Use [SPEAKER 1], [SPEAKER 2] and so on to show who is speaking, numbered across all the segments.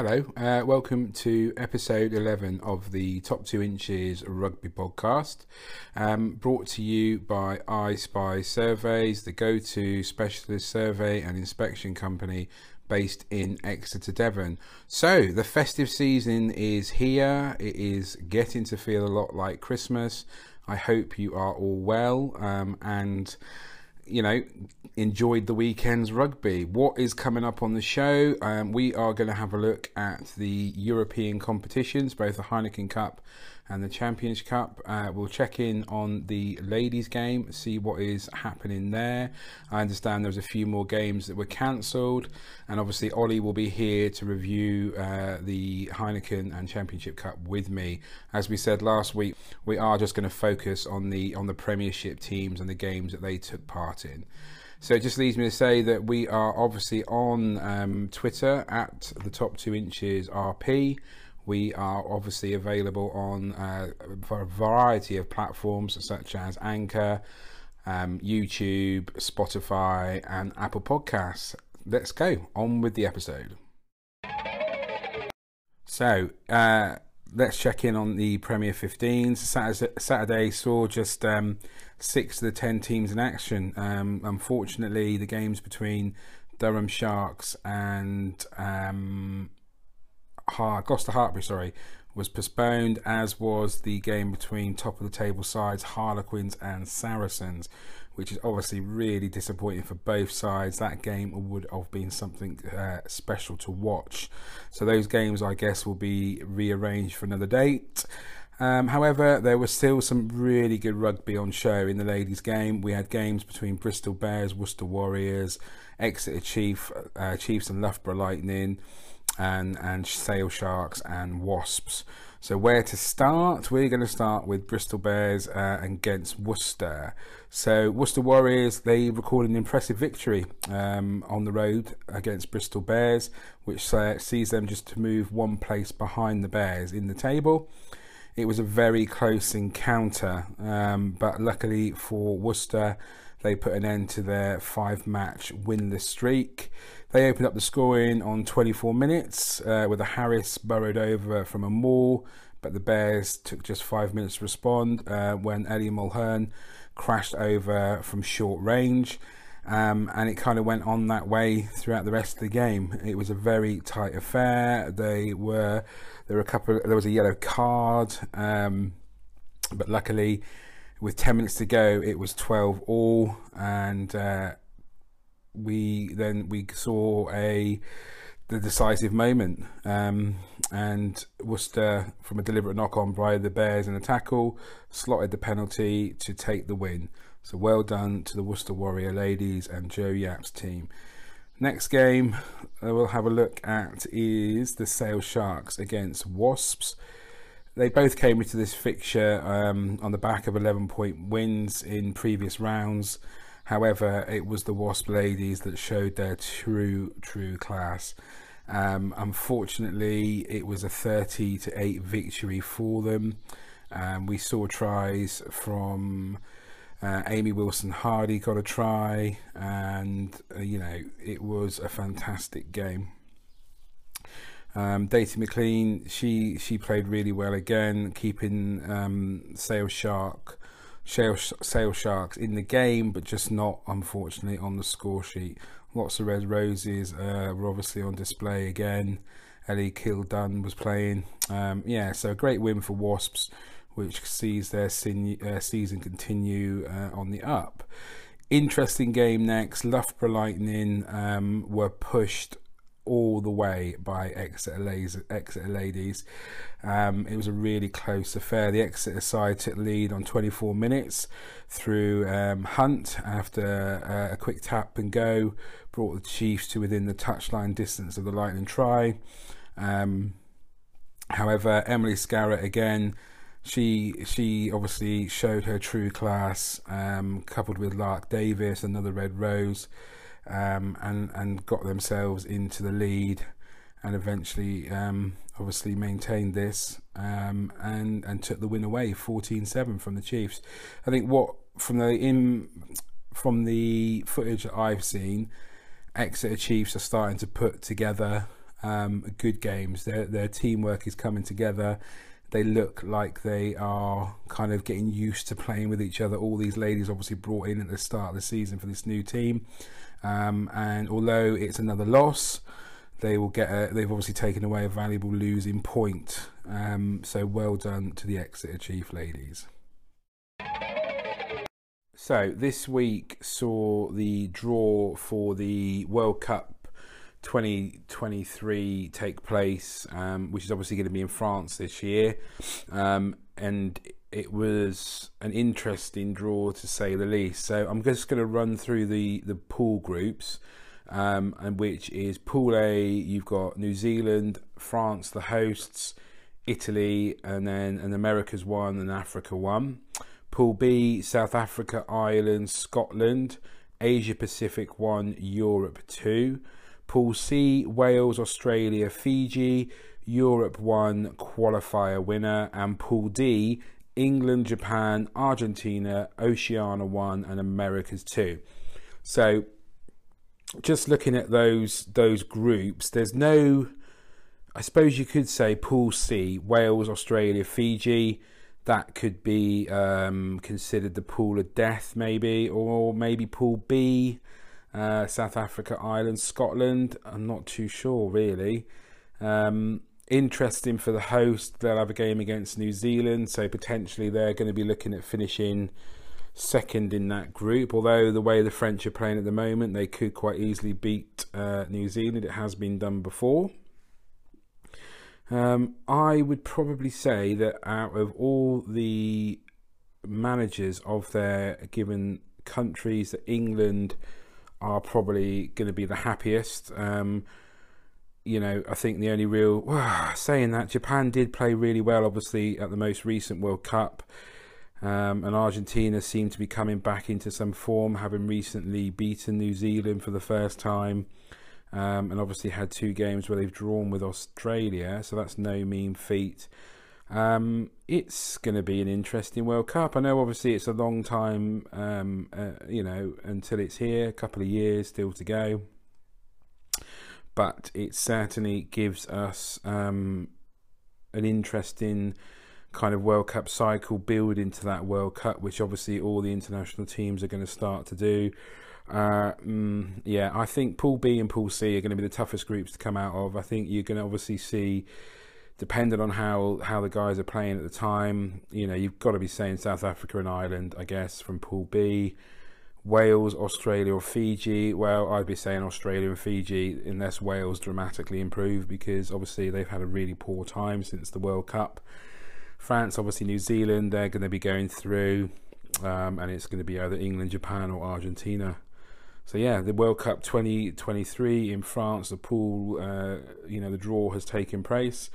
[SPEAKER 1] Hello, uh, welcome to episode 11 of the Top 2 Inches Rugby Podcast, um, brought to you by iSpy Surveys, the go to specialist survey and inspection company based in Exeter, Devon. So, the festive season is here, it is getting to feel a lot like Christmas. I hope you are all well um, and you know, enjoyed the weekend's rugby. What is coming up on the show? Um, we are going to have a look at the European competitions, both the Heineken Cup and the Champions Cup. Uh, we'll check in on the ladies' game, see what is happening there. I understand there's a few more games that were cancelled, and obviously Ollie will be here to review uh, the Heineken and Championship Cup with me. As we said last week, we are just going to focus on the on the Premiership teams and the games that they took part in. So it just leaves me to say that we are obviously on um, Twitter at the top two inches RP. We are obviously available on uh, a variety of platforms such as Anchor, um, YouTube, Spotify, and Apple Podcasts. Let's go on with the episode. So, uh, let's check in on the Premier 15s. Saturday, Saturday saw just um, six of the ten teams in action. Um, unfortunately, the games between Durham Sharks and um, Gloucester Hartpury, sorry, was postponed, as was the game between top of the table sides Harlequins and Saracens, which is obviously really disappointing for both sides. That game would have been something uh, special to watch. So those games, I guess, will be rearranged for another date. Um, however, there was still some really good rugby on show in the ladies' game. We had games between Bristol Bears, Worcester Warriors, Exeter Chief, uh, Chiefs, and Loughborough Lightning and and Sale Sharks and Wasps. So where to start? We're going to start with Bristol Bears uh, against Worcester. So Worcester Warriors they recorded an impressive victory um, on the road against Bristol Bears, which uh, sees them just to move one place behind the Bears in the table. It was a very close encounter, um, but luckily for Worcester, they put an end to their five-match winless streak. They opened up the scoring on 24 minutes uh, with a Harris burrowed over from a maul, but the Bears took just five minutes to respond uh, when Ellie Mulhern crashed over from short range. Um, and it kind of went on that way throughout the rest of the game. It was a very tight affair. They were there were a couple. There was a yellow card, um, but luckily, with ten minutes to go, it was twelve all, and uh, we then we saw a the decisive moment. Um, and Worcester, from a deliberate knock on by the Bears in a tackle, slotted the penalty to take the win. So well done to the Worcester Warrior ladies and Jo Yapp's team. Next game uh, we'll have a look at is the Sale Sharks against Wasps. They both came into this fixture um, on the back of 11 point wins in previous rounds. However, it was the Wasp ladies that showed their true, true class. Um, unfortunately, it was a 30 to 8 victory for them. Um, we saw tries from uh, Amy Wilson Hardy got a try, and uh, you know it was a fantastic game. Um, Daisy McLean, she she played really well again, keeping um, Shark Sale Sharks in the game, but just not, unfortunately, on the score sheet. Lots of red roses uh, were obviously on display again. Ellie Kildunne was playing. Um, yeah, so a great win for Wasps, which sees their sin- uh, season continue uh, on the up. Interesting game next. Loughborough Lightning um, were pushed all the way by Exeter, ladies. Exeter ladies. Um, it was a really close affair. The Exeter side took the lead on 24 minutes through um, Hunt after uh, a quick tap and go, brought the Chiefs to within the touchline distance of the Lightning try. Um, however, Emily Scarratt again. She she obviously showed her true class, um, coupled with Lark Davies, another Red Rose um, and and got themselves into the lead, and eventually, um, obviously, maintained this um, and and took the win away, 14-7 from the Chiefs. I think what from the in from the footage that I've seen, Exeter Chiefs are starting to put together um, good games. Their their teamwork is coming together. They look like they are kind of getting used to playing with each other. All these ladies obviously brought in at the start of the season for this new team, um, and although it's another loss, they will get. A, they've obviously taken away a valuable losing point. Um, so well done to the Exeter Chief ladies. So this week saw the draw for the World Cup 2023 take place, um, which is obviously going to be in France this year, um, and it was an interesting draw to say the least. So I'm just going to run through the the pool groups, um, and which is Pool A. You've got New Zealand, France, the hosts, Italy, and then an Americas one and Africa one. Pool B, South Africa, Ireland, Scotland, Asia Pacific 1, Europe 2. Pool C, Wales, Australia, Fiji, Europe 1 qualifier winner. And Pool D, England, Japan, Argentina, Oceania 1, and Americas 2. So, just looking at those those groups, there's no. I suppose you could say Pool C, Wales, Australia, Fiji that could be um, considered the pool of death, maybe, or maybe pool B, uh, South Africa, Ireland, Scotland. I'm not too sure, really. Um, interesting for the host, they'll have a game against New Zealand, so potentially they're going to be looking at finishing second in that group. Although the way the French are playing at the moment, they could quite easily beat uh, New Zealand. It has been done before. Um, I would probably say that out of all the managers of their given countries, that England are probably going to be the happiest. Um, you know, I think the only real well, saying that Japan did play really well, obviously at the most recent World Cup, um, and Argentina seemed to be coming back into some form, having recently beaten New Zealand for the first time um, and obviously had two games where they've drawn with Australia, so that's no mean feat. Um, it's going to be an interesting World Cup. I know, obviously, it's a long time, um, uh, you know, until it's here, a couple of years still to go. But it certainly gives us um, an interesting kind of World Cup cycle build into that World Cup, which obviously all the international teams are going to start to do. Uh, mm, yeah, I think Pool B and Pool C are going to be the toughest groups to come out of. I think you're going to obviously see, depending on how how the guys are playing at the time, you know, you've got to be saying South Africa and Ireland, I guess, from Pool B. Wales, Australia, or Fiji. Well, I'd be saying Australia and Fiji, unless Wales dramatically improve, because obviously they've had a really poor time since the World Cup. France, obviously New Zealand, they're going to be going through, um, and it's going to be either England, Japan, or Argentina. So yeah, the World Cup 2023 in France, the pool, uh, you know, the draw has taken place,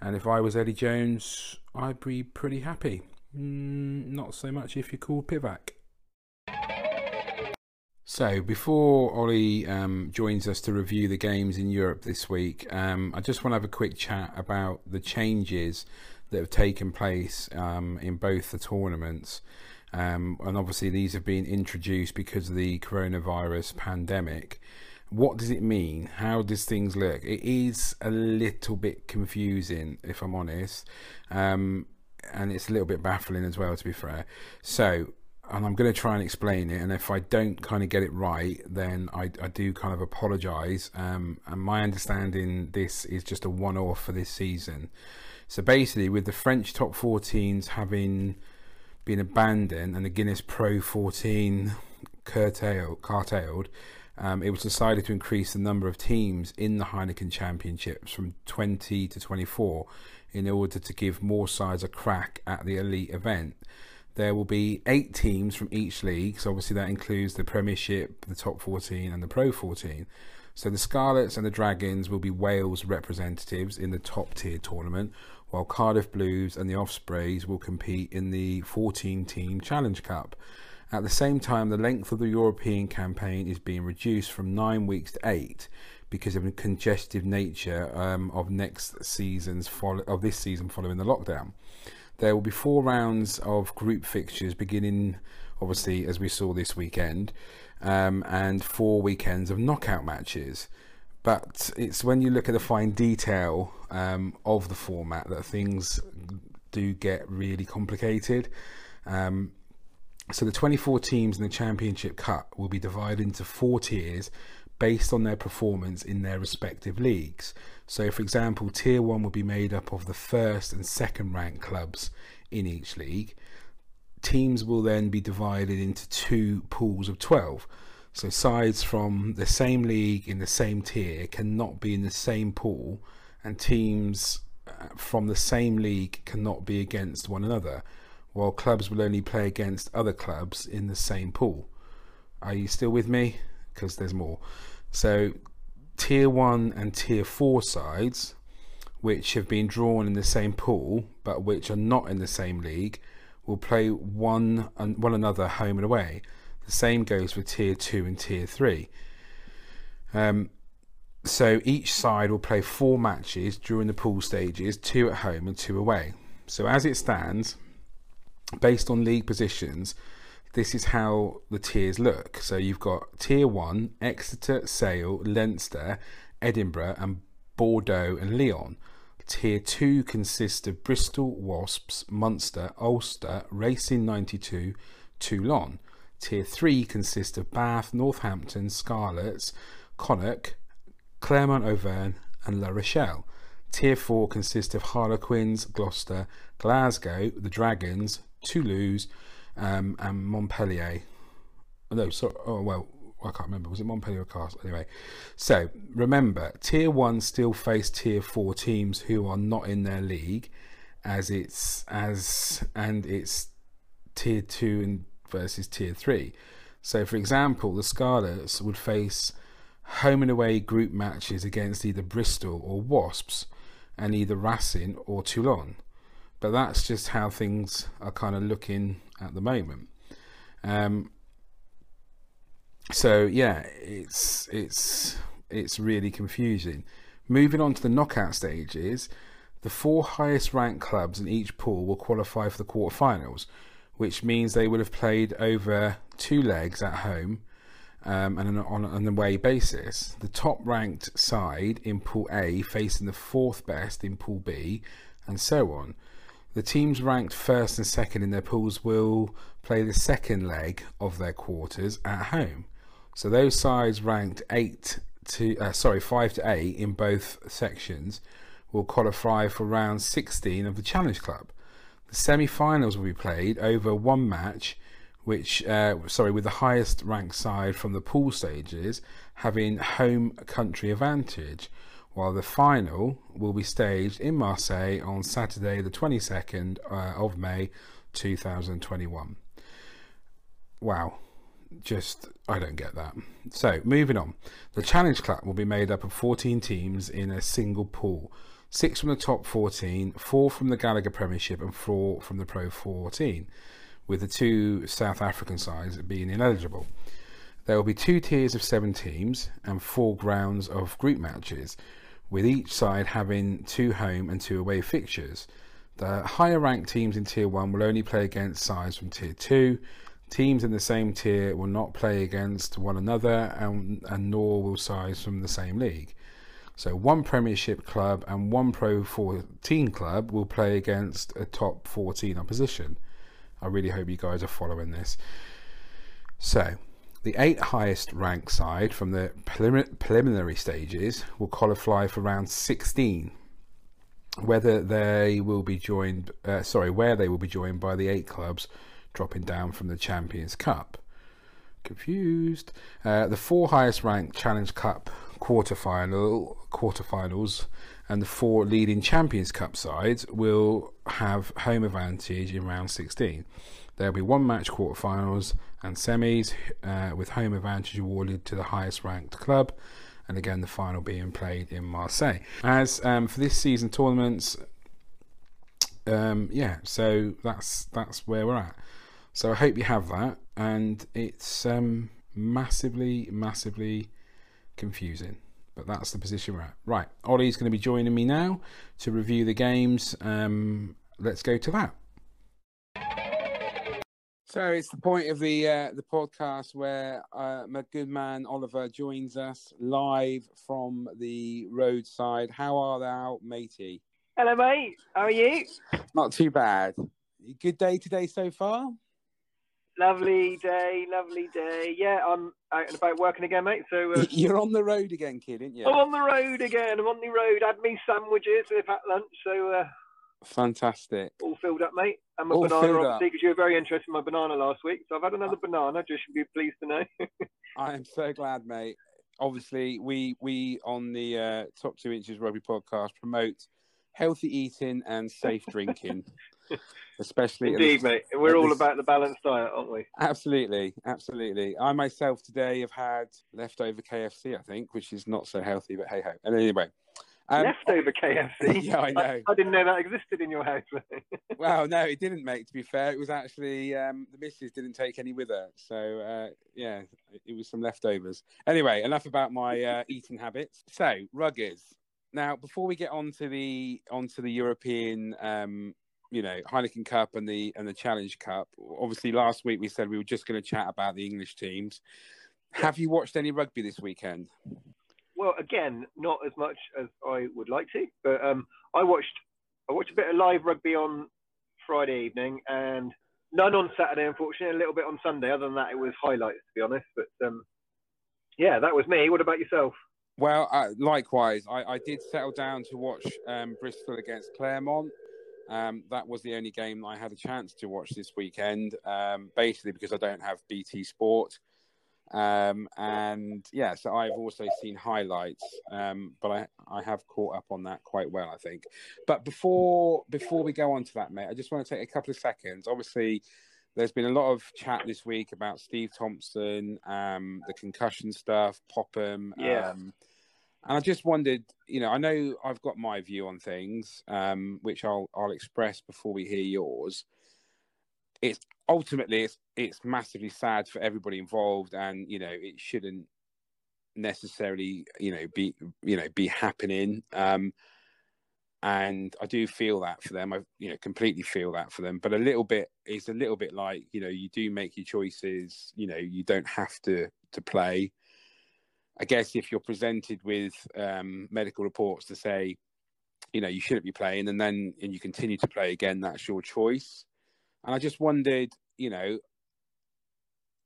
[SPEAKER 1] and if I was Eddie Jones, I'd be pretty happy. Mm, not so much if you're called Pivac. So before Ollie um, joins us to review the games in Europe this week, um, I just want to have a quick chat about the changes that have taken place um, in both the tournaments. Um, and obviously, these have been introduced because of the coronavirus pandemic. What does it mean? How does things look? It is a little bit confusing, if I'm honest, um, and it's a little bit baffling as well, to be fair. So, and I'm going to try and explain it. And if I don't kind of get it right, then I, I do kind of apologise. Um, and my understanding, this is just a one-off for this season. So basically, with the French top 14s having been abandoned and the Guinness Pro 14 curtailed, curtailed um, it was decided to increase the number of teams in the Heineken Championships from 20 to 24 in order to give more sides a crack at the elite event. There will be eight teams from each league, so obviously that includes the Premiership, the top 14, and the Pro 14. So the Scarlets and the Dragons will be Wales representatives in the top tier tournament, while Cardiff Blues and the Ospreys will compete in the 14 team Challenge Cup. At the same time, the length of the European campaign is being reduced from nine weeks to eight because of the congestive nature um, of next season's of this season following the lockdown. There will be four rounds of group fixtures beginning, obviously, as we saw this weekend, um, and four weekends of knockout matches but it's when you look at the fine detail um, of the format that things do get really complicated. Um, so the 24 teams in the Championship Cup will be divided into four tiers based on their performance in their respective leagues. So, for example, Tier 1 will be made up of the first and second ranked clubs in each league. Teams will then be divided into two pools of 12. So, sides from the same league in the same tier cannot be in the same pool, and teams uh, from the same league cannot be against one another, while clubs will only play against other clubs in the same pool. Are you still with me? Because there's more. So, tier 1 and tier 4 sides, which have been drawn in the same pool but which are not in the same league, will play one, and one another home and away. The same goes for tier 2 and tier 3. Um, so each side will play four matches during the pool stages, two at home and two away. So as it stands, based on league positions, this is how the tiers look. So you've got tier one, Exeter, Sale, Leinster, Edinburgh, and Bordeaux and Lyon. Tier 2 consists of Bristol, Wasps, Munster, Ulster, Racing 92, Toulon. Tier 3 consists of Bath, Northampton, Scarlets, Connacht, Clermont Auvergne, and La Rochelle. Tier 4 consists of Harlequins, Gloucester, Glasgow, the Dragons, Toulouse, um, and Montpellier. No, sorry. Oh well, I can't remember. Was it Montpellier or Castres? Anyway, so remember, Tier One still face Tier Four teams who are not in their league, as it's as and it's Tier Two and versus Tier Three. So, for example, the Scarlets would face home and away group matches against either Bristol or Wasps, and either Racing or Toulon. But that's just how things are kind of looking at the moment. Um, so yeah, it's it's it's really confusing. Moving on to the knockout stages, the four highest ranked clubs in each pool will qualify for the quarterfinals, which means they will have played over two legs at home um, and on an away basis. The top ranked side in Pool A facing the fourth best in Pool B, and so on. The teams ranked first and second in their pools will play the second leg of their quarters at home. So those sides ranked eight to uh, sorry five to eight in both sections will qualify for round 16 of the Challenge Club. The semi-finals will be played over one match, which uh, sorry with the highest ranked side from the pool stages having home country advantage while the final will be staged in Marseille on Saturday, the 22nd uh, of May 2021. Wow, just I don't get that. So, moving on. The Challenge Club will be made up of 14 teams in a single pool six from the top 14, four from the Gallagher Premiership, and four from the Pro 14, with the two South African sides being ineligible. There will be two tiers of seven teams and four grounds of group matches, with each side having two home and two away fixtures. The higher ranked teams in Tier 1 will only play against sides from Tier 2. Teams in the same tier will not play against one another, and, and nor will sides from the same league. So, one Premiership club and one Pro 14 club will play against a top 14 opposition. I really hope you guys are following this. So, the eight highest ranked side from the preliminary stages will qualify for round 16. Whether they will be joined, uh, sorry, where they will be joined by the eight clubs dropping down from the Champions Cup. Confused. Uh, the four highest ranked Challenge Cup quarterfinal quarterfinals and the four leading Champions Cup sides will have home advantage in round 16. There'll be one match quarterfinals and semis, uh, with home advantage awarded to the highest ranked club, and again the final being played in Marseille. As um, for this season tournaments, um, yeah, so that's that's where we're at. So I hope you have that, and it's um, massively, massively confusing. But that's the position we're at. Right, Ollie's going to be joining me now to review the games. Um, let's go to that. So it's the point of the uh, the podcast where uh, my good man Oliver joins us live from the roadside. How are thou, matey?
[SPEAKER 2] Hello, mate. How are you?
[SPEAKER 1] Not too bad. Good day today so far.
[SPEAKER 2] Lovely day, lovely day. Yeah, I'm out and about working again, mate. So uh,
[SPEAKER 1] you're on the road again, kid, aren't you?
[SPEAKER 2] I'm on the road again. I'm on the road. Had me sandwiches if at lunch, so uh,
[SPEAKER 1] fantastic.
[SPEAKER 2] All filled up, mate. And my all banana, obviously, because you were very interested in my banana last week. So I've had another banana. Just should be pleased to know.
[SPEAKER 1] I am so glad, mate. Obviously, we we on the uh, top two inches rugby podcast promote healthy eating and safe drinking. Especially,
[SPEAKER 2] indeed, mate. We're all this... about the balanced diet, aren't we?
[SPEAKER 1] Absolutely, absolutely. I myself today have had leftover KFC, I think, which is not so healthy, but hey ho. And anyway,
[SPEAKER 2] um, Leftover KFC.
[SPEAKER 1] Yeah, I know.
[SPEAKER 2] I, I, didn't know that existed in your house.
[SPEAKER 1] well, no, it didn't, mate. To be fair, it was actually um, the missus didn't take any with her, so uh, yeah, it was some leftovers. Anyway, enough about my uh, eating habits. So, ruggers. Now, before we get on to the onto the European, um, you know, Heineken Cup and the and the Challenge Cup. Obviously, last week we said we were just going to chat about the English teams. Have you watched any rugby this weekend?
[SPEAKER 2] Well, again, not as much as I would like to, but um, I watched I watched a bit of live rugby on Friday evening and none on Saturday, unfortunately. A little bit on Sunday. Other than that, it was highlights to be honest. But um, yeah, that was me. What about yourself?
[SPEAKER 1] Well, uh, likewise, I, I, did settle down to watch um, Bristol against Clermont. Um, that was the only game I had a chance to watch this weekend, um, basically because I don't have BT Sport. Um, and yeah, so I've also seen highlights, um, but I, I have caught up on that quite well, I think. But before before we go on to that, mate, I just want to take a couple of seconds. Obviously, there's been a lot of chat this week about Steve Thompson, um, the concussion stuff, Popham.
[SPEAKER 2] Yeah.
[SPEAKER 1] Um, and I just wondered, you know, I know I've got my view on things, um, which I'll I'll express before we hear yours. It's ultimately it's it's massively sad for everybody involved, and you know it shouldn't necessarily you know be you know be happening. Um, and I do feel that for them. I you know completely feel that for them. But a little bit is a little bit like you know you do make your choices. You know you don't have to to play. I guess if you're presented with um, medical reports to say, you know, you shouldn't be playing, and then and you continue to play again, that's your choice. And I just wondered, you know,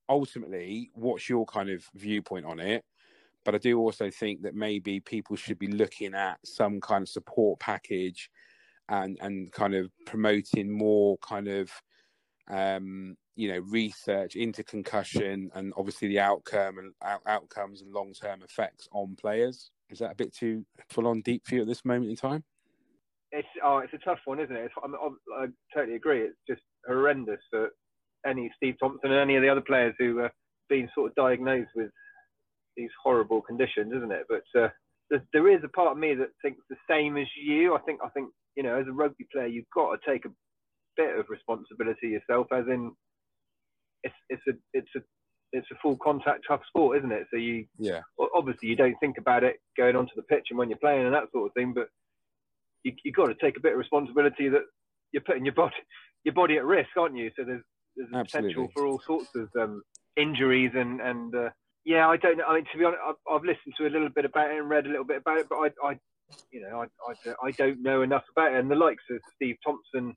[SPEAKER 1] ultimately, what's your kind of viewpoint on it? But I do also think that maybe people should be looking at some kind of support package and and kind of promoting more kind of um, you know research into concussion and obviously the outcome and out- outcomes and long term effects on players. Is that a bit too full on deep for you at this moment in time?
[SPEAKER 2] It's oh, it's a tough one, isn't it? I, I totally agree. It's just horrendous for any Steve Thompson and any of the other players who have been sort of diagnosed with these horrible conditions, isn't it? But uh, there, there is a part of me that thinks the same as you. I think I think you know, as a rugby player, you've got to take a bit of responsibility yourself, as in it's it's a it's a it's a full contact tough sport, isn't it? So you
[SPEAKER 1] yeah
[SPEAKER 2] obviously you don't think about it going onto the pitch and when you're playing and that sort of thing, but you you got to take a bit of responsibility that you're putting your body your body at risk, aren't you? So there's there's a potential for all sorts of um, injuries and and uh, yeah, I don't know. I mean, to be honest, I've, I've, listened to a little bit about it and read a little bit about it, but I, I you know, I, I, I don't know enough about it. And the likes of Steve Thompson,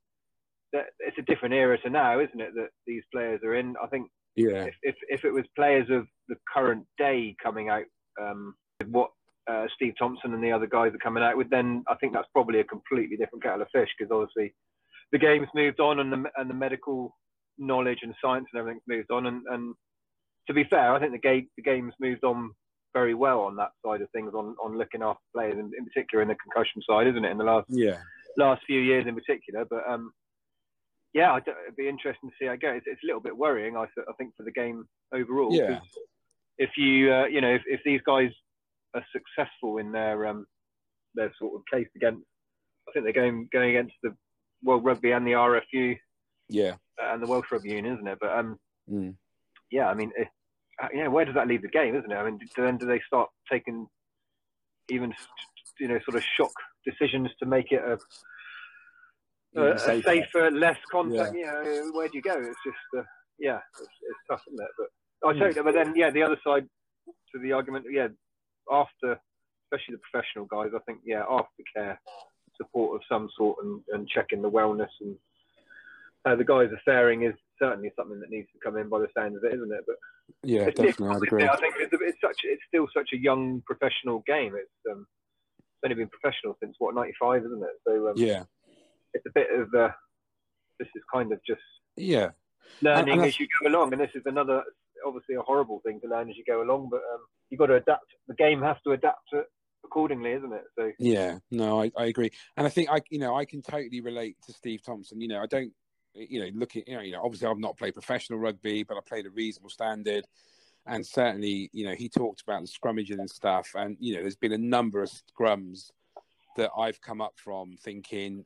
[SPEAKER 2] that it's a different era to now, isn't it? That these players are in. I think
[SPEAKER 1] yeah.
[SPEAKER 2] If if, if it was players of the current day coming out um, what uh, Steve Thompson and the other guys are coming out with, then I think that's probably a completely different kettle of fish because obviously the game's moved on and the and the medical knowledge and science and everything's moved on. And, and to be fair, I think the game the game's moved on very well on that side of things, on, on looking after players, in, in particular in the concussion side, isn't it? In the last
[SPEAKER 1] yeah
[SPEAKER 2] last few years in particular, but um, yeah, it'd be interesting to see how it goes. It's, it's, a little bit worrying, I, I think, for the game overall.
[SPEAKER 1] Yeah.
[SPEAKER 2] If you, uh, you know, if, if, these guys are successful in their um, their sort of case against, I think they're going going against the World Rugby and the RFU.
[SPEAKER 1] Yeah.
[SPEAKER 2] And the Welsh Rugby Union, isn't it? But um,
[SPEAKER 1] mm.
[SPEAKER 2] yeah, I mean, uh, yeah, where does that leave the game, isn't it? I mean, then do they start taking even, you know, sort of shock decisions to make it a, a, a safer. less contact? Yeah. Know, where do you go? It's just, uh, yeah, it's, it's tough, isn't it? But I totally. But then, yeah, the other side to the argument, yeah, after especially the professional guys, I think, yeah, aftercare support of some sort and, and checking the wellness and how the guys are faring is certainly something that needs to come in by the sound of it, isn't it? But
[SPEAKER 1] yeah, definitely, I'd agree.
[SPEAKER 2] I think it's, it's, such it's still such a young professional game. It's um, it's only been professional since what '95, isn't it? So um,
[SPEAKER 1] yeah,
[SPEAKER 2] it's a bit of uh, this is kind of just
[SPEAKER 1] yeah
[SPEAKER 2] learning and, and as you go along, and this is another obviously a horrible thing to learn as you go along, but um, you've got to adapt. The game has to adapt to accordingly, isn't it? So
[SPEAKER 1] yeah, no, I, I agree, and I think I you know I can totally relate to Steve Thompson. You know, I don't you know looking you know, you know obviously I've not played professional rugby, but I played a reasonable standard. And certainly, you know, he talked about the scrummaging and stuff. And, you know, there's been a number of scrums that I've come up from thinking,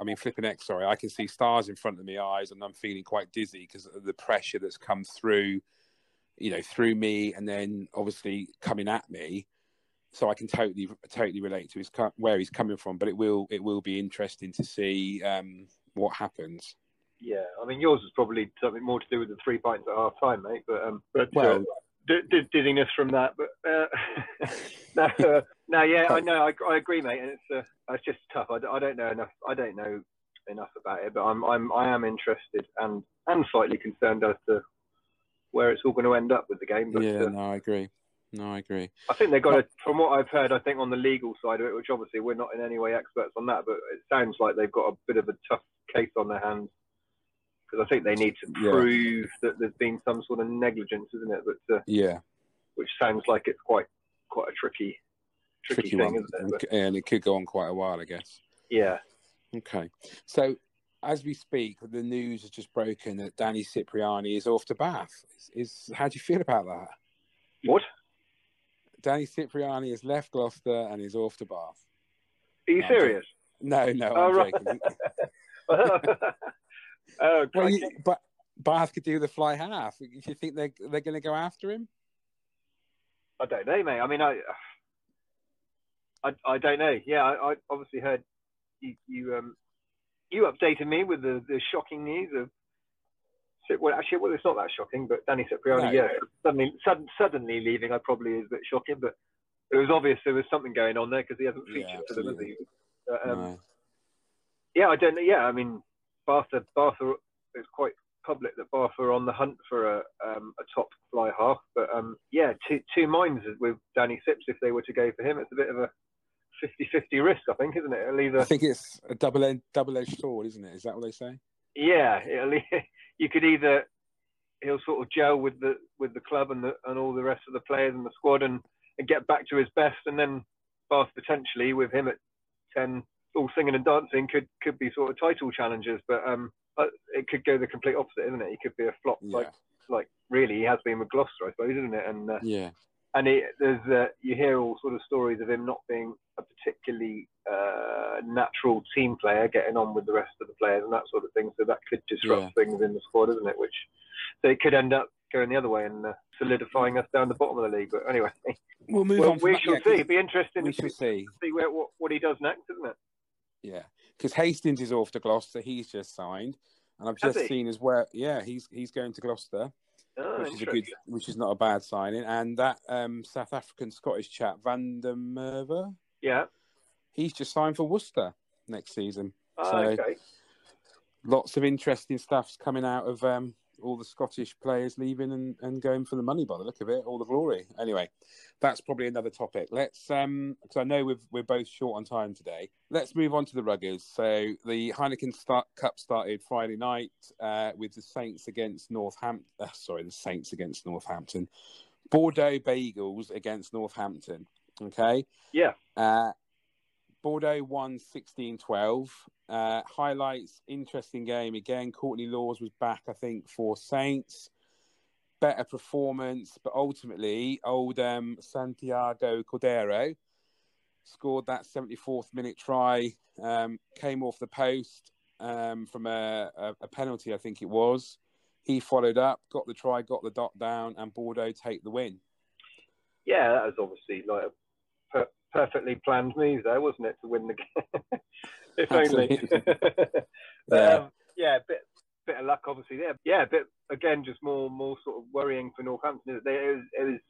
[SPEAKER 1] I mean, flipping X, sorry, I can see stars in front of my eyes and I'm feeling quite dizzy because of the pressure that's come through, you know, through me and then obviously coming at me. So I can totally, totally relate to his where he's coming from. But it will, it will be interesting to see um, what happens.
[SPEAKER 2] Yeah, I mean, yours is probably something more to do with the three points at half time, mate. But um, but well, uh, d- d- dizziness from that. But uh, no, uh, no, yeah, I know, I, I agree, mate. And it's uh, it's just tough. I, I don't know enough. I don't know enough about it, but I'm I'm I am interested and and slightly concerned as to where it's all going to end up with the game. But,
[SPEAKER 1] yeah, uh, no, I agree. No, I agree.
[SPEAKER 2] I think they've got to, from what I've heard, I think on the legal side of it, which obviously we're not in any way experts on that, but it sounds like they've got a bit of a tough case on their hands because I think they need to prove yeah. that there's been some sort of negligence, isn't it? But
[SPEAKER 1] uh, yeah,
[SPEAKER 2] which sounds like it's quite quite a tricky tricky, tricky thing,
[SPEAKER 1] one. isn't it? But, and it could go on quite a while, I guess.
[SPEAKER 2] Yeah.
[SPEAKER 1] Okay. So as we speak, the news has just broken that Danny Cipriani is off to Bath. Is, is how do you feel about that?
[SPEAKER 2] What?
[SPEAKER 1] Danny Cipriani has left Gloucester and is off to Bath.
[SPEAKER 2] Are you serious?
[SPEAKER 1] No, no, oh, I'm right.
[SPEAKER 2] oh, well, you,
[SPEAKER 1] but Bath could do the fly half. Do you think they're they're going to go after him?
[SPEAKER 2] I don't know, mate. I mean, I, I, I don't know. Yeah, I, I obviously heard you, you, um, you updated me with the, the shocking news of. Well, actually, well, it's not that shocking, but Danny Cipriani, no. yeah, suddenly, sudden, suddenly leaving, I probably is a bit shocking, but it was obvious there was something going on there because he hasn't featured yeah, for them, has he? But, um, no. Yeah, I don't know. Yeah, I mean, Bath, Bath is quite public that Bath are on the hunt for a, um, a top fly half. But um, yeah, two, two minds with Danny Sips if they were to go for him. It's a bit of a 50-50 risk, I think, isn't it? It'll either...
[SPEAKER 1] I think it's a double double-edged sword, isn't it? Is that what they say?
[SPEAKER 2] Yeah, you could either he'll sort of gel with the with the club and the, and all the rest of the players and the squad and, and get back to his best, and then Bath potentially with him at ten all singing and dancing could could be sort of title challengers, but um, it could go the complete opposite, isn't it? He could be a flop, yeah. like like really he has been with Gloucester, I suppose, isn't it? And uh,
[SPEAKER 1] yeah,
[SPEAKER 2] and it, there's uh, you hear all sort of stories of him not being a particularly uh, natural team player, getting on with the rest of the players and that sort of thing. So that could disrupt yeah. things in the squad, isn't it? Which so it could end up going the other way and uh, solidifying us down the bottom of the league. But anyway,
[SPEAKER 1] we'll move well, on.
[SPEAKER 2] We shall see. It'll be interesting
[SPEAKER 1] we to see,
[SPEAKER 2] see where, what, what he does next, isn't it?
[SPEAKER 1] Yeah, because Hastings is off to Gloucester. He's just signed, and I've just seen as well. Yeah, he's he's going to Gloucester,
[SPEAKER 2] oh,
[SPEAKER 1] which is a good, which is not a bad signing. And that um, South African Scottish chap Van der Merwe,
[SPEAKER 2] yeah,
[SPEAKER 1] he's just signed for Worcester next season.
[SPEAKER 2] Oh, so okay.
[SPEAKER 1] lots of interesting stuff's coming out of um, all the Scottish players leaving and, and going for the money by the look of it, all the glory. Anyway, that's probably another topic. Let's um because I know we've, we're both short on time today. Let's move on to the ruggers. So the Heineken start, Cup started Friday night uh, with the Saints against Northampton. Uh, sorry, the Saints against Northampton. Bordeaux Bègles against Northampton. Okay.
[SPEAKER 2] Yeah.
[SPEAKER 1] Uh, Bordeaux won 16 12. Uh, highlights, interesting game. Again, Courtney Lawes was back, I think, for Saints. Better performance, but ultimately, old um, Santiago Cordero scored that 74th minute try, um, came off the post um, from a, a, a, penalty, I think it was. He followed up, got the try, got the dot down, and Bordeaux take the win.
[SPEAKER 2] Yeah, that was obviously like a per- perfectly planned move there, wasn't it, to win the game? if only.
[SPEAKER 1] yeah,
[SPEAKER 2] um, yeah, bit bit of luck, obviously there. Yeah, but again, just more more sort of worrying for Northampton. It was, it was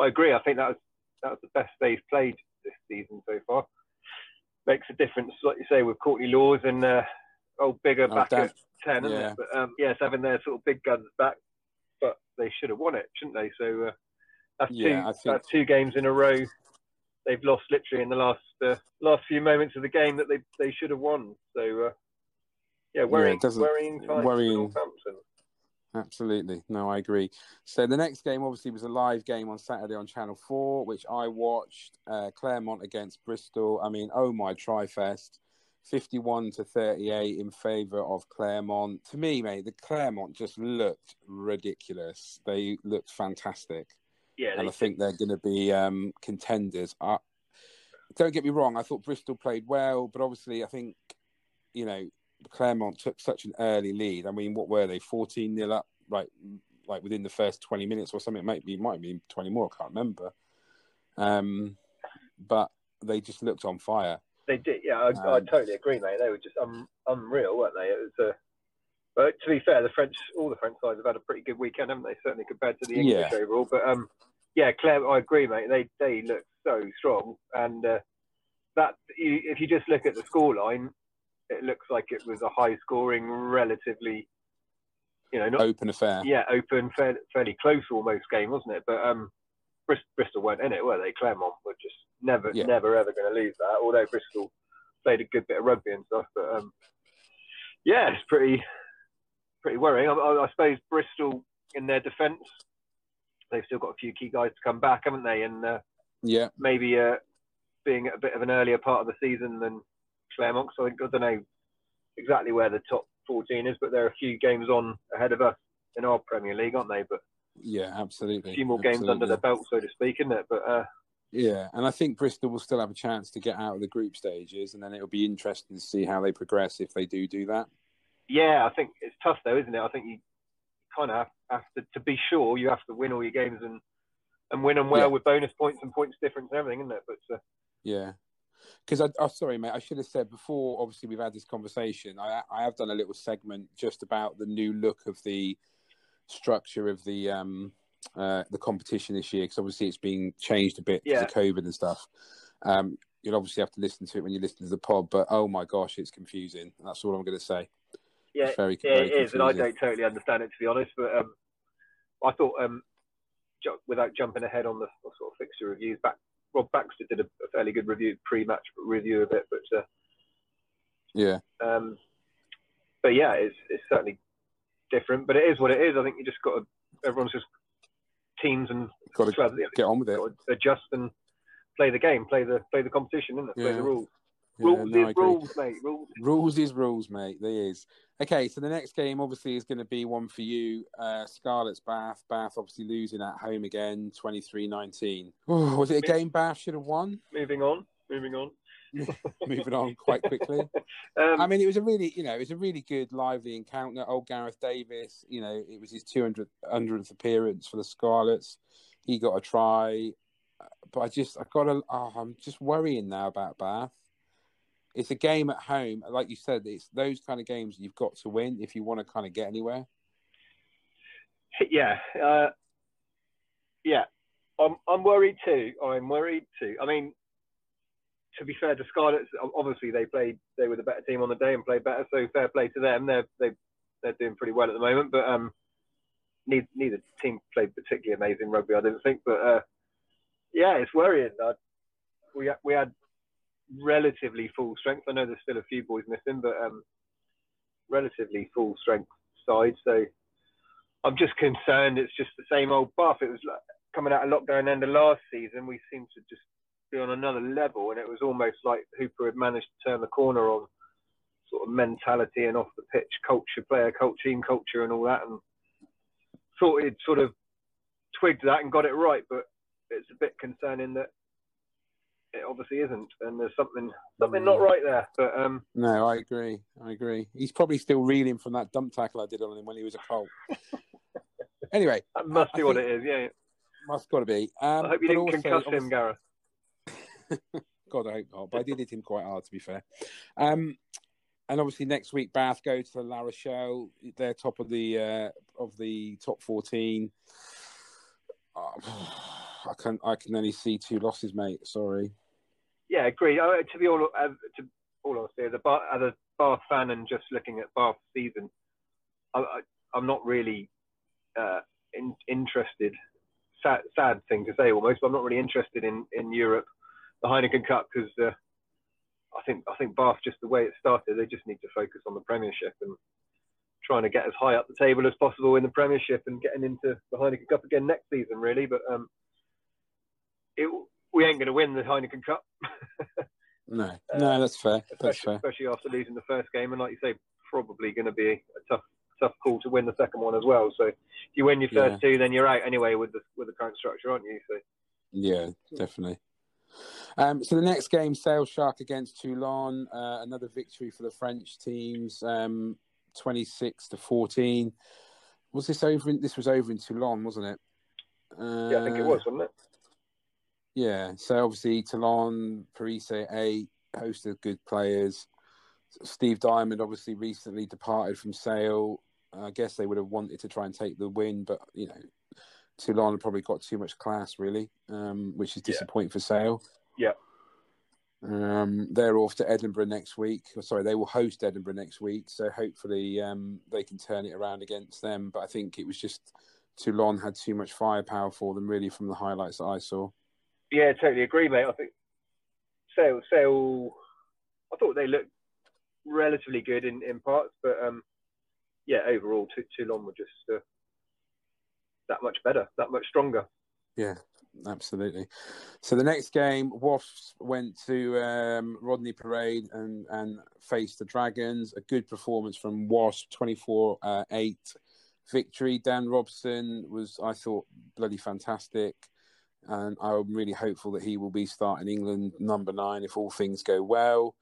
[SPEAKER 2] I agree. I think that was that was the best they've played this season so far. Makes a difference, like you say, with Courtney Lawes and uh, old Biggar oh, back at ten, yeah. But um, yes, having their sort of big guns back, but they should have won it, shouldn't they? So uh, that's yeah, two think... that's two games in a row. They've lost literally in the last uh, last few moments of the game that they they should have won. So uh, yeah, worrying, yeah, worrying, worrying.
[SPEAKER 1] Absolutely. No, I agree. So the next game obviously was a live game on Saturday on Channel 4, which I watched uh, Clermont against Bristol. I mean, oh my Trifest. 51 to 38 in favour of Clermont. To me, mate, the Clermont just looked ridiculous. They looked fantastic.
[SPEAKER 2] Yeah,
[SPEAKER 1] and I think they're going to be um, contenders. I, don't get me wrong, I thought Bristol played well, but obviously, I think, you know, Clermont took such an early lead. I mean, what were they? 14 nil up, right? Like within the first 20 minutes or something. It might be, might be 20 more. I can't remember. Um, but they just looked on fire.
[SPEAKER 2] They did, yeah. I, um, I totally agree, mate. They were just un, unreal, weren't they? It was a. Uh, but to be fair, the French, all the French sides have had a pretty good weekend, haven't they? Certainly compared to the English yeah. overall. But um, yeah, Claire, I agree, mate. They they look so strong, and uh, that you, if you just look at the scoreline, it looks like it was a high scoring, relatively, you know, not,
[SPEAKER 1] open affair.
[SPEAKER 2] Yeah, open, fairly, fairly close almost game, wasn't it? But um, Bristol weren't in it, were they? Clermont were just never, yeah. never, ever going to lose that. Although Bristol played a good bit of rugby and stuff, but um, yeah, it's pretty, pretty worrying. I, I, I suppose Bristol, in their defence, they've still got a few key guys to come back, haven't they? And uh,
[SPEAKER 1] yeah,
[SPEAKER 2] maybe uh, being a bit of an earlier part of the season than Clermont. So I, think, I don't know exactly where the top 14 is, but there are a few games on ahead of us in our Premier League, aren't they? But
[SPEAKER 1] yeah, absolutely.
[SPEAKER 2] A few more
[SPEAKER 1] absolutely.
[SPEAKER 2] games under their belt, so to speak, isn't it? But uh,
[SPEAKER 1] yeah, and I think Bristol will still have a chance to get out of the group stages, and then it'll be interesting to see how they progress if they do do that.
[SPEAKER 2] Yeah, I think it's tough though, isn't it? I think you kind of have, to, to be sure, you have to win all your games and and win them well yeah. with bonus points and points difference and everything, isn't it? But uh,
[SPEAKER 1] yeah, because I, oh, sorry, mate, I should have said before. Obviously, we've had this conversation. I, I have done a little segment just about the new look of the structure of the um, uh, the competition this year because obviously it's been changed a bit yeah. because of COVID and stuff. Um, you'll obviously have to listen to it when you listen to the pod, but oh my gosh, it's confusing. That's all I'm going to say.
[SPEAKER 2] Yeah, very, yeah, very it is, and I don't totally understand it to be honest. But um, I thought, um, without jumping ahead on the sort of fixture reviews, back Rob Baxter did a, a fairly good review, pre-match review of it, but uh,
[SPEAKER 1] yeah,
[SPEAKER 2] um, but yeah, it's it's certainly different, but it is what it is. I think you just got to everyone's just teams and
[SPEAKER 1] got to get on with it,
[SPEAKER 2] adjust and play the game, play the play the competition, yeah. play the rules. Yeah, rules no, is rules, mate. Rules.
[SPEAKER 1] rules is rules, mate. There is. Okay, so the next game obviously is going to be one for you. Uh, Scarlet's Bath. Bath obviously losing at home again, 23-19. Oh, was it a game Bath should have won?
[SPEAKER 2] Moving on. Moving on.
[SPEAKER 1] moving on quite quickly. um, I mean, it was a really, you know, it was a really good, lively encounter. Old Gareth Davies, you know, it was his 200th, 100th appearance for the Scarlets. He got a try, but I just, I got to, oh, I'm just worrying now about Bath it's a game at home. Like you said, it's those kind of games you've got to win if you want to kind of get anywhere.
[SPEAKER 2] Yeah, uh, yeah. I'm I'm worried too. I'm worried too. I mean, to be fair, the Scarlets obviously they played they were the better team on the day and played better, so fair play to them. They're they they're doing pretty well at the moment, but um, neither, neither team played particularly amazing rugby, I didn't think. But uh, yeah, it's worrying. I, we we had relatively full strength. I know there's still a few boys missing, but um, relatively full strength side. So I'm just concerned it's just the same old buff. It was like coming out of lockdown end of last season. We seemed to just be on another level, and it was almost like Hooper had managed to turn the corner on sort of mentality and off the pitch culture, player culture, team culture, and all that, and thought he'd sort of twigged that and got it right. But it's a bit concerning that it obviously isn't, and there's something something mm. not right there. But um,
[SPEAKER 1] no, I agree. I agree. He's probably still reeling from that dump tackle I did on him when he was a colt. anyway,
[SPEAKER 2] that must I, be I what it is. Yeah,
[SPEAKER 1] must got to be. Um,
[SPEAKER 2] I hope you didn't also, concuss him, Gareth.
[SPEAKER 1] God, I hope not. But I did hit him quite hard, to be fair. Um, and obviously next week Bath go to La Rochelle. They're top of the uh, of the top fourteen. Oh, I can I can only see two losses, mate. Sorry.
[SPEAKER 2] Yeah, agree. Uh, to be all uh, to all honesty, as a, Bath, as a Bath fan and just looking at Bath season, I, am not really uh, in, interested. Sad, sad thing to say almost, but I'm not really interested in, in Europe, the Heineken Cup, because uh, I think I think Bath just the way it started, they just need to focus on the Premiership and trying to get as high up the table as possible in the Premiership and getting into the Heineken Cup again next season, really. But um, it, we ain't going to win the Heineken Cup.
[SPEAKER 1] no, no, that's fair. That's
[SPEAKER 2] especially,
[SPEAKER 1] fair.
[SPEAKER 2] Especially after losing the first game, and like you say, probably going to be a tough, tough call to win the second one as well. So if you win your first yeah. two, then you're out anyway with the with the current structure, aren't you? So
[SPEAKER 1] yeah, definitely. Um, so the next game, Sale Shark against Toulon, uh, another victory for the French teams, um, twenty six to fourteen. Was this over? In, this was over in Toulon, wasn't it?
[SPEAKER 2] Uh, yeah, I think it was, wasn't it?
[SPEAKER 1] Yeah. So obviously Toulon, Paris A, host of good players. Steve Diamond obviously recently departed from Sale. I guess they would have wanted to try and take the win, but you know, Toulon probably got too much class, really, um, which is disappointing yeah. for Sale.
[SPEAKER 2] Yeah.
[SPEAKER 1] Um, they're off to Edinburgh next week. Sorry, they will host Edinburgh next week, so hopefully um, they can turn it around against them. But I think it was just Toulon had too much firepower for them, really, from the highlights that I saw.
[SPEAKER 2] Yeah, totally agree, mate. I think Sale, Sale, I thought they looked relatively good in, in parts, but um, yeah, overall, Toulon were just uh, that much better, that much stronger.
[SPEAKER 1] Yeah, absolutely. So the next game, Wasps went to um, Rodney Parade and, and faced the Dragons. A good performance from Wasp, 24 uh, 8 victory. Dan Robson was, I thought, bloody fantastic. And I'm really hopeful that he will be starting England number nine if all things go well.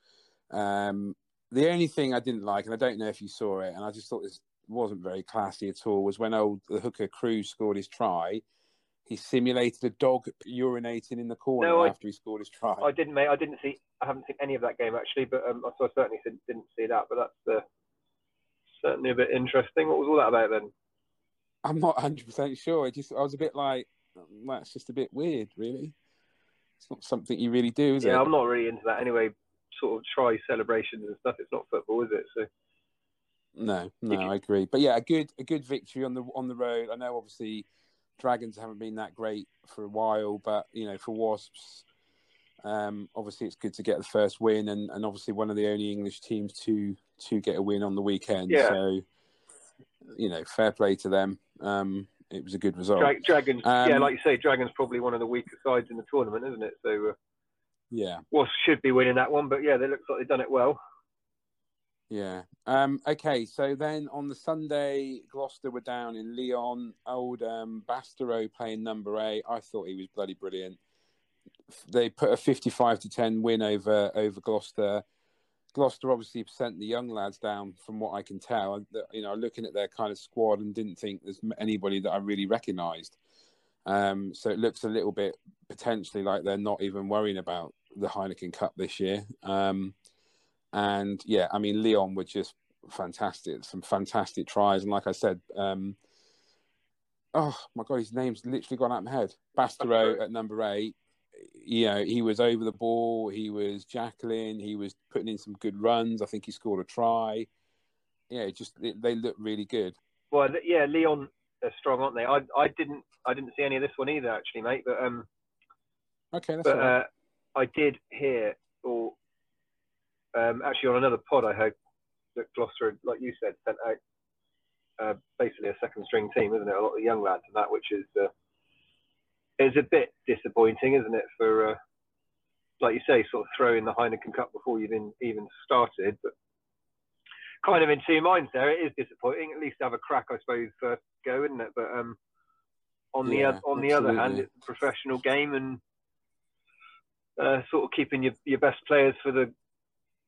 [SPEAKER 1] Um, the only thing I didn't like, and I don't know if you saw it, and I just thought this wasn't very classy at all, was when old the hooker Cruse scored his try. He simulated a dog urinating in the corner no, after he scored his try.
[SPEAKER 2] I didn't, mate. I didn't see. I haven't seen any of that game actually, but um, so I certainly didn't see that. But that's uh, certainly a bit interesting. What was all that about then?
[SPEAKER 1] I'm not 100 percent sure. I just I was a bit like, that's just a bit weird, really. It's not something you really do, is
[SPEAKER 2] yeah,
[SPEAKER 1] it?
[SPEAKER 2] Yeah, I'm not really into that anyway. Sort of try celebrations and stuff. It's not football, is it? So.
[SPEAKER 1] No, no, I agree. But yeah, a good a good victory on the on the road. I know obviously Dragons haven't been that great for a while, but you know, for Wasps, um, obviously it's good to get the first win, and, and obviously one of the only English teams to to get a win on the weekend. Yeah. So, you know, fair play to them. Um, it was a good result. Dra-
[SPEAKER 2] Dragons, um, yeah, like you say, Dragons probably one of the weaker sides in the tournament, isn't it? So, uh,
[SPEAKER 1] yeah,
[SPEAKER 2] Wasps should be winning that one, but yeah, they look like they've done it well.
[SPEAKER 1] Yeah. Um, okay. So then on the Sunday, Gloucester were down in Lyon. Old um, Bastareaud playing number eight. I thought he was bloody brilliant. They put a fifty-five to ten win over over Gloucester. Gloucester obviously sent the young lads down, from what I can tell. You know, looking at their kind of squad and didn't think there's anybody that I really recognised. Um, so it looks a little bit potentially like they're not even worrying about the Heineken Cup this year. Um, and yeah, I mean, Lyon were just fantastic. Some fantastic tries. And like I said, um, oh my God, his name's literally gone out of my head. Bastareaud at number eight. You know, he was over the ball. He was jackalling. He was putting in some good runs. I think he scored a try. Yeah, just they look really good.
[SPEAKER 2] Well, yeah, Lyon are strong, aren't they? I I didn't I didn't see any of this one either, actually, mate. But um,
[SPEAKER 1] okay,
[SPEAKER 2] but right. uh, I did hear or um, actually, on another pod, I heard that Gloucester, like you said, sent out uh, basically a second string team, isn't it? A lot of young lads and that, which is uh, is a bit disappointing, isn't it? For uh, like you say, sort of throwing the Heineken Cup before you've even, even started, but kind of in two minds there. It is disappointing. At least have a crack, I suppose, first go, isn't it? But um, on yeah, the on the other hand, it's a professional game and uh, sort of keeping your, your best players for the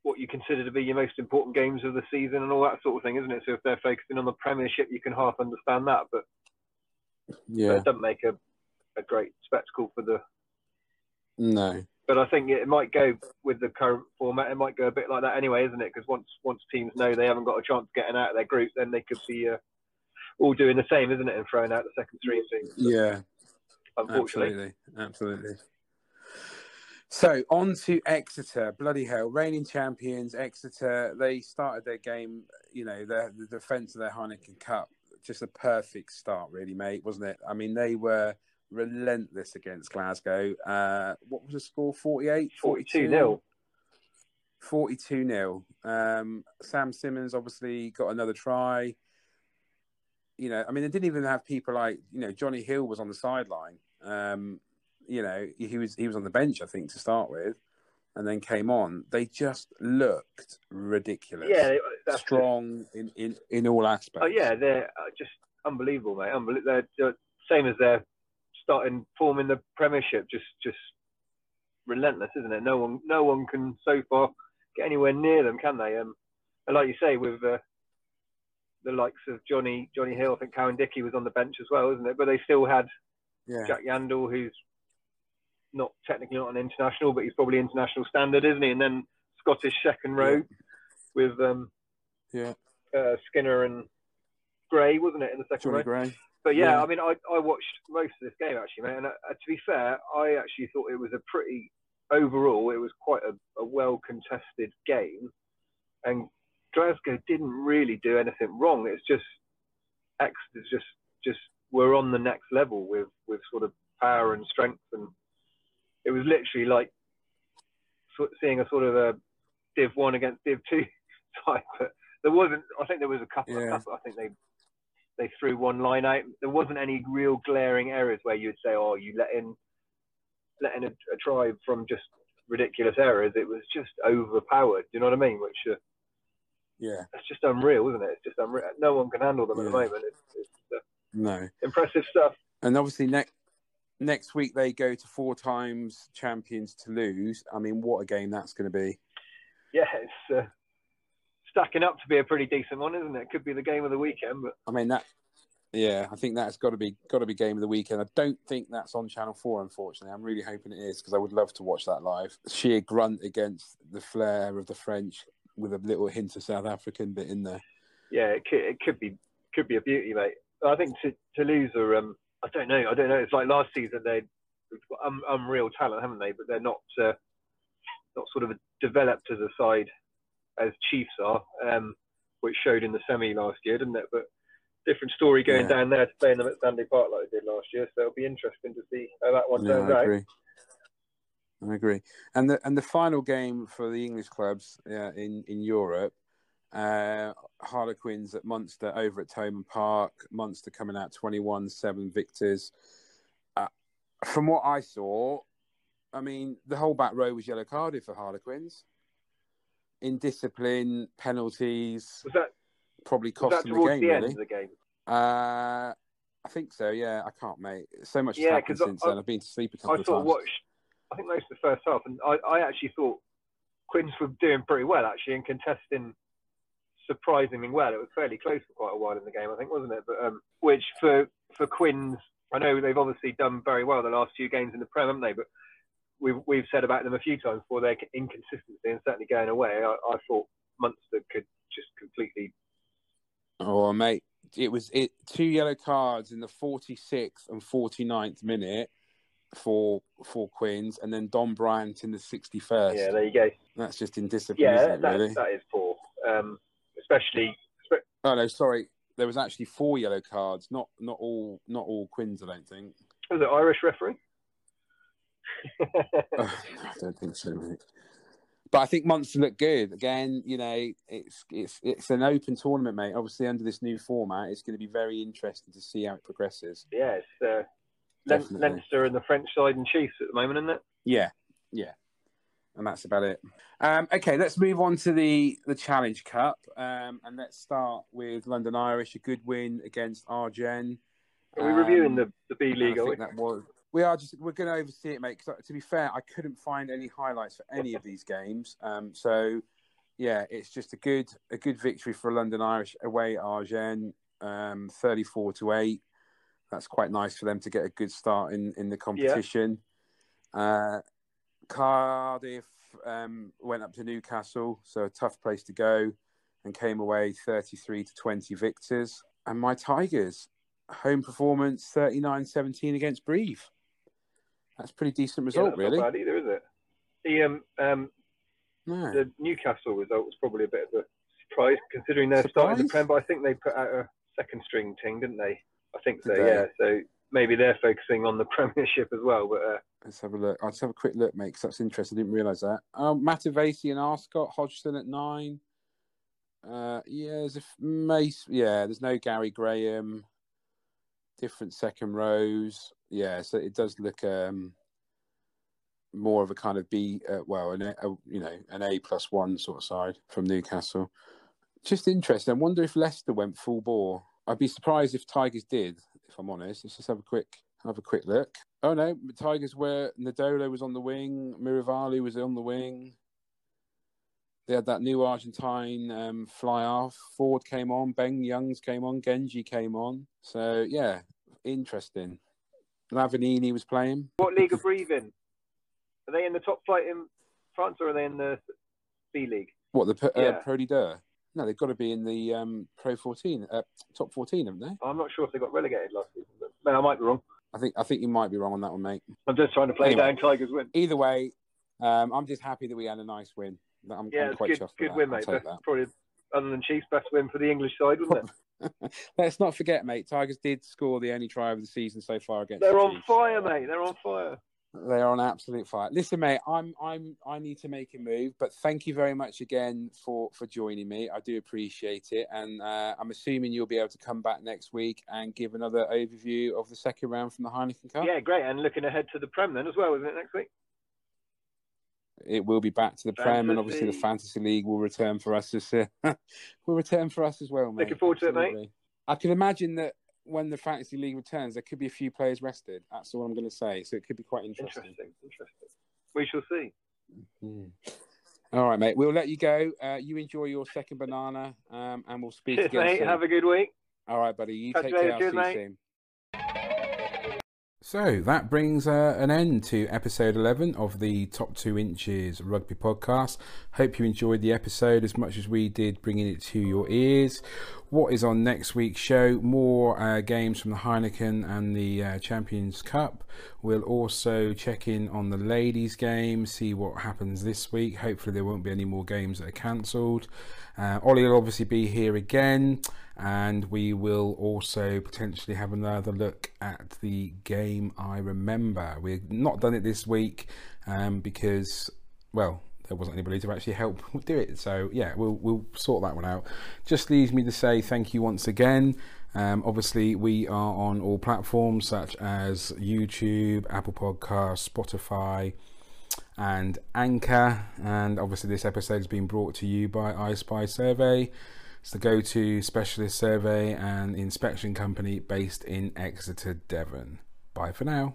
[SPEAKER 2] what you consider to be your most important games of the season and all that sort of thing, isn't it? So if they're focusing on the Premiership, you can half understand that, but
[SPEAKER 1] yeah,
[SPEAKER 2] it doesn't make a, a great spectacle for the
[SPEAKER 1] no
[SPEAKER 2] but I think it might go with the current format. It might go a bit like that anyway, isn't it? Because once once teams know they haven't got a chance of getting out of their group, then they could be uh, all doing the same, isn't it? And throwing out the second three teams.
[SPEAKER 1] Yeah,
[SPEAKER 2] unfortunately,
[SPEAKER 1] absolutely, absolutely. So on to Exeter, bloody hell, reigning champions. Exeter, they started their game, you know, the, the defence of their Heineken Cup, just a perfect start, really, mate, wasn't it? I mean, they were relentless against Glasgow. Uh, what was the score? 48? 42
[SPEAKER 2] nil.
[SPEAKER 1] 42 nil. Um, Sam Simmons obviously got another try. You know, I mean, they didn't even have people like, you know, Jonny Hill was on the sideline. Um, you know, he was he was on the bench, I think, to start with, and then came on. They just looked ridiculous.
[SPEAKER 2] Yeah,
[SPEAKER 1] strong in, in, in all aspects.
[SPEAKER 2] Oh yeah, they're uh, just unbelievable, mate. Unbelievable. They're same as their starting forming the Premiership. Just just relentless, isn't it? No one no one can so far get anywhere near them, can they? Um, and like you say, with uh, the likes of Johnny Jonny Hill, I think Cowan-Dickie was on the bench as well, isn't it? But they still had yeah. Jack Yeandle, who's not technically not an international, but he's probably international standard, isn't he? And then Scottish second row yeah. with um,
[SPEAKER 1] yeah
[SPEAKER 2] uh, Skinner and Gray, wasn't it, in the second
[SPEAKER 1] Johnny
[SPEAKER 2] row?
[SPEAKER 1] Gray.
[SPEAKER 2] But yeah, yeah, I mean, I, I watched most of this game actually, man. And uh, to be fair, I actually thought it was a pretty overall. It was quite a, a well contested game, and Glasgow didn't really do anything wrong. It's just X is just just we're on the next level with with sort of power and strength and it was literally like seeing a sort of a Div One against Div Two type. But there wasn't. I think there was a couple. Yeah. couple I think they they threw one line out. There wasn't any real glaring errors where you'd say, "Oh, you let in let in a, a tribe from just ridiculous errors." It was just overpowered. Do you know what I mean? Which uh,
[SPEAKER 1] yeah,
[SPEAKER 2] it's just unreal, isn't it? It's just unreal. No one can handle them yeah. at the moment. It's, it's uh,
[SPEAKER 1] no
[SPEAKER 2] impressive stuff.
[SPEAKER 1] And obviously, next next week they go to four times champions Toulouse. I mean, what a game that's going to be.
[SPEAKER 2] Yeah, it's uh, stacking up to be a pretty decent one, isn't it? Could be the game of the weekend. But
[SPEAKER 1] I mean that. Yeah, I think that's got to be got to be game of the weekend. I don't think that's on Channel Four, unfortunately. I'm really hoping it is because I would love to watch that live. Sheer grunt against the flair of the French with a little hint of South African bit in there.
[SPEAKER 2] Yeah, it could, it could be could be a beauty, mate. I think Toulouse are um, I don't know. I don't know. It's like last season they um, unreal talent, haven't they? But they're not uh, not sort of developed as a side as Chiefs are, um, which showed in the semi last year, didn't it? But different story going yeah. down there to playing them at Sandy Park like they did last year. So it'll be interesting to see how that one yeah, I
[SPEAKER 1] agree. out. I agree. And the and the final game for the English clubs uh, in in Europe uh, Harlequins at Munster over at Thomond Park. Munster coming out 21 7 victors. Uh, from what I saw, I mean, the whole back row was yellow carded for Harlequins. Indiscipline, penalties.
[SPEAKER 2] Was that
[SPEAKER 1] probably cost them
[SPEAKER 2] the
[SPEAKER 1] game?
[SPEAKER 2] The
[SPEAKER 1] really.
[SPEAKER 2] the game?
[SPEAKER 1] Uh, I think so. Yeah, I can't, mate. So much yeah, happened since I, then. I've been to sleep a couple
[SPEAKER 2] I
[SPEAKER 1] of times.
[SPEAKER 2] Watched, I think most of the first half, and I, I actually thought Quins were doing pretty well actually in contesting surprisingly well. It was fairly close for quite a while in the game, I think, wasn't it? But um, which for for Quins, I know they've obviously done very well the last few games in the Prem, haven't they? But we've we've said about them a few times for their inconsistency and certainly going away. I, I thought Munster could just completely.
[SPEAKER 1] Oh, mate, it was it two yellow cards in the 46th and 49th minute for for Quins, and then Dombrandt in the 61st.
[SPEAKER 2] Yeah, there you go.
[SPEAKER 1] That's just indiscipline, yeah,
[SPEAKER 2] that,
[SPEAKER 1] really?
[SPEAKER 2] that is poor. Um, especially.
[SPEAKER 1] Oh no, sorry. There was actually four yellow cards. Not not all not all Quins. I don't think.
[SPEAKER 2] Was it Irish referee?
[SPEAKER 1] I don't think so, mate. But I think Munster looked good. Again, you know, it's it's it's an open tournament, mate. Obviously, under this new format, it's going to be very interesting to see how it progresses.
[SPEAKER 2] Yeah, it's uh, Leinster and the French side and Chiefs at the moment, isn't it?
[SPEAKER 1] Yeah, yeah and that's about it. Um, okay, let's move on to the the Challenge Cup, um, and let's start with London Irish. A good win against Agen.
[SPEAKER 2] Are we um, reviewing the, the B League? I think
[SPEAKER 1] that was. We are just we're going to oversee it, mate. Because to be fair, I couldn't find any highlights for any of these games. Um, so yeah, it's just a good a good victory for London Irish away at Agen, um, thirty four to eight. That's quite nice for them to get a good start in in the competition. Yeah. Uh, Cardiff um, went up to Newcastle, so a tough place to go, and came away 33 to 20 victors. And my Tigers, home performance 39 17 against Brive. That's a pretty decent result,
[SPEAKER 2] yeah,
[SPEAKER 1] really.
[SPEAKER 2] Not bad either, is it? The um, um no. the Newcastle result was probably a bit of a surprise considering they're surprise? starting the Prem, but I think they put out a second string team, didn't they? I think so. Yeah. So maybe they're focusing on the Premiership as well. But uh,
[SPEAKER 1] let's have a look. I'll just have a quick look, mate, because that's interesting. I didn't realise that. Um, Matavesi and Arscott, Hodgson at nine. Uh, yeah, there's a Mace. Yeah, there's no Gary Graham. Different second rows. Yeah, so it does look um, more of a kind of B. Uh, well, an a, you know an A plus one sort of side from Newcastle. Just interesting. I wonder if Leicester went full bore. I'd be surprised if Tigers did. If I'm honest, let's just have a quick have a quick look. Oh no, Tigers were Nadolo was on the wing, Miravalli was on the wing. They had that new Argentine um, fly off. Ford came on, Ben Youngs came on, Genge came on. So yeah, interesting. Lavanini was playing.
[SPEAKER 2] What league are in? Are they in the top flight in France or are they in the B League?
[SPEAKER 1] What the uh, yeah. Pro D2? No, they've got to be in the um, Pro 14, uh, top 14, haven't they?
[SPEAKER 2] I'm not sure if they got relegated last season, but no, I might be wrong.
[SPEAKER 1] I think I think you might be wrong on that one, mate.
[SPEAKER 2] I'm just trying to play anyway, down Tigers win.
[SPEAKER 1] Either way, um, I'm just happy that we had a nice win.
[SPEAKER 2] I'm, yeah, I'm quite good, good that. win, mate. Probably other than Chiefs, best win for the English side, wasn't
[SPEAKER 1] it? Let's not forget, mate. Tigers did score the only try of the season so far against.
[SPEAKER 2] They're
[SPEAKER 1] the
[SPEAKER 2] on fire, mate. They're on fire.
[SPEAKER 1] They're on absolute fire. Listen, mate, I'm I'm I need to make a move, but thank you very much again for for joining me. I do appreciate it, and uh, I'm assuming you'll be able to come back next week and give another overview of the second round from the Heineken Cup.
[SPEAKER 2] Yeah, great, and looking ahead to the Prem then as well, isn't it next week?
[SPEAKER 1] It will be back to the fantasy. Prem, and obviously the Fantasy League will return for us as uh, will return for us as well, mate.
[SPEAKER 2] Looking forward Absolutely. to it, mate. I
[SPEAKER 1] can imagine that when the fantasy league returns, there could be a few players rested. That's all I'm going to say. So it could be quite interesting.
[SPEAKER 2] Interesting. Interesting. We shall see.
[SPEAKER 1] Mm-hmm. All right, mate. We'll let you go. Uh, you enjoy your second banana, um, and we'll speak
[SPEAKER 2] Cheers,
[SPEAKER 1] again.
[SPEAKER 2] Mate. Soon. Have a good week.
[SPEAKER 1] All right, buddy. You Catch take care. Cheers, I'll see you soon. So that brings uh, an end to episode 11 of the Top 2 Inches Rugby Podcast. Hope you enjoyed the episode as much as we did bringing it to your ears. What is on next week's show? More uh, games from the Heineken and the uh, Champions Cup. We'll also check in on the ladies' game, see what happens this week. Hopefully, there won't be any more games that are cancelled. Uh, Ollie will obviously be here again, and we will also potentially have another look at the game I remember. We've not done it this week um, because, well, there wasn't anybody to actually help do it. So yeah, we'll we'll sort that one out. Just leaves me to say thank you once again. Um, obviously, we are on all platforms such as YouTube, Apple Podcasts, Spotify and Anchor. And obviously, this episode has been brought to you by iSpy Survey. It's the go to specialist survey and inspection company based in Exeter, Devon. Bye for now.